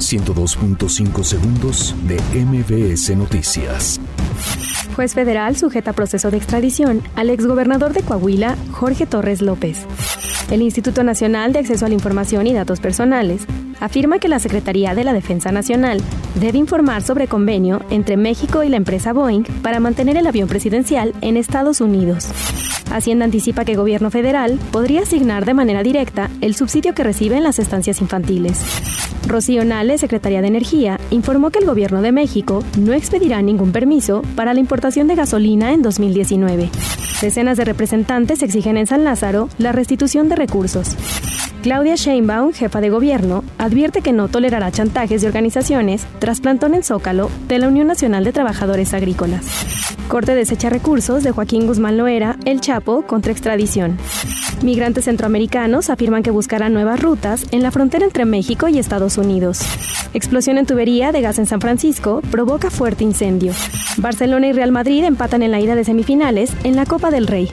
102.5 segundos de MBS Noticias. Juez federal sujeta proceso de extradición al exgobernador de Coahuila, Jorge Torres López. El Instituto Nacional de Acceso a la Información y Datos Personales afirma que la Secretaría de la Defensa Nacional debe informar sobre convenio entre México y la empresa Boeing para mantener el avión presidencial en Estados Unidos. Hacienda anticipa que el gobierno federal podría asignar de manera directa el subsidio que reciben las estancias infantiles. Rocío Nale, secretaria de Energía, informó que el gobierno de México no expedirá ningún permiso para la importación de gasolina en 2019. Decenas de representantes exigen en San Lázaro la restitución de recursos. Claudia Sheinbaum, jefa de gobierno, advierte que no tolerará chantajes de organizaciones tras plantón en Zócalo de la Unión Nacional de Trabajadores Agrícolas. Corte desecha recursos de Joaquín Guzmán Loera, el Chapo, contra extradición. Migrantes centroamericanos afirman que buscarán nuevas rutas en la frontera entre México y Estados Unidos. Explosión en tubería de gas en San Francisco provoca fuerte incendio. Barcelona y Real Madrid empatan en la ida de semifinales en la Copa del Rey.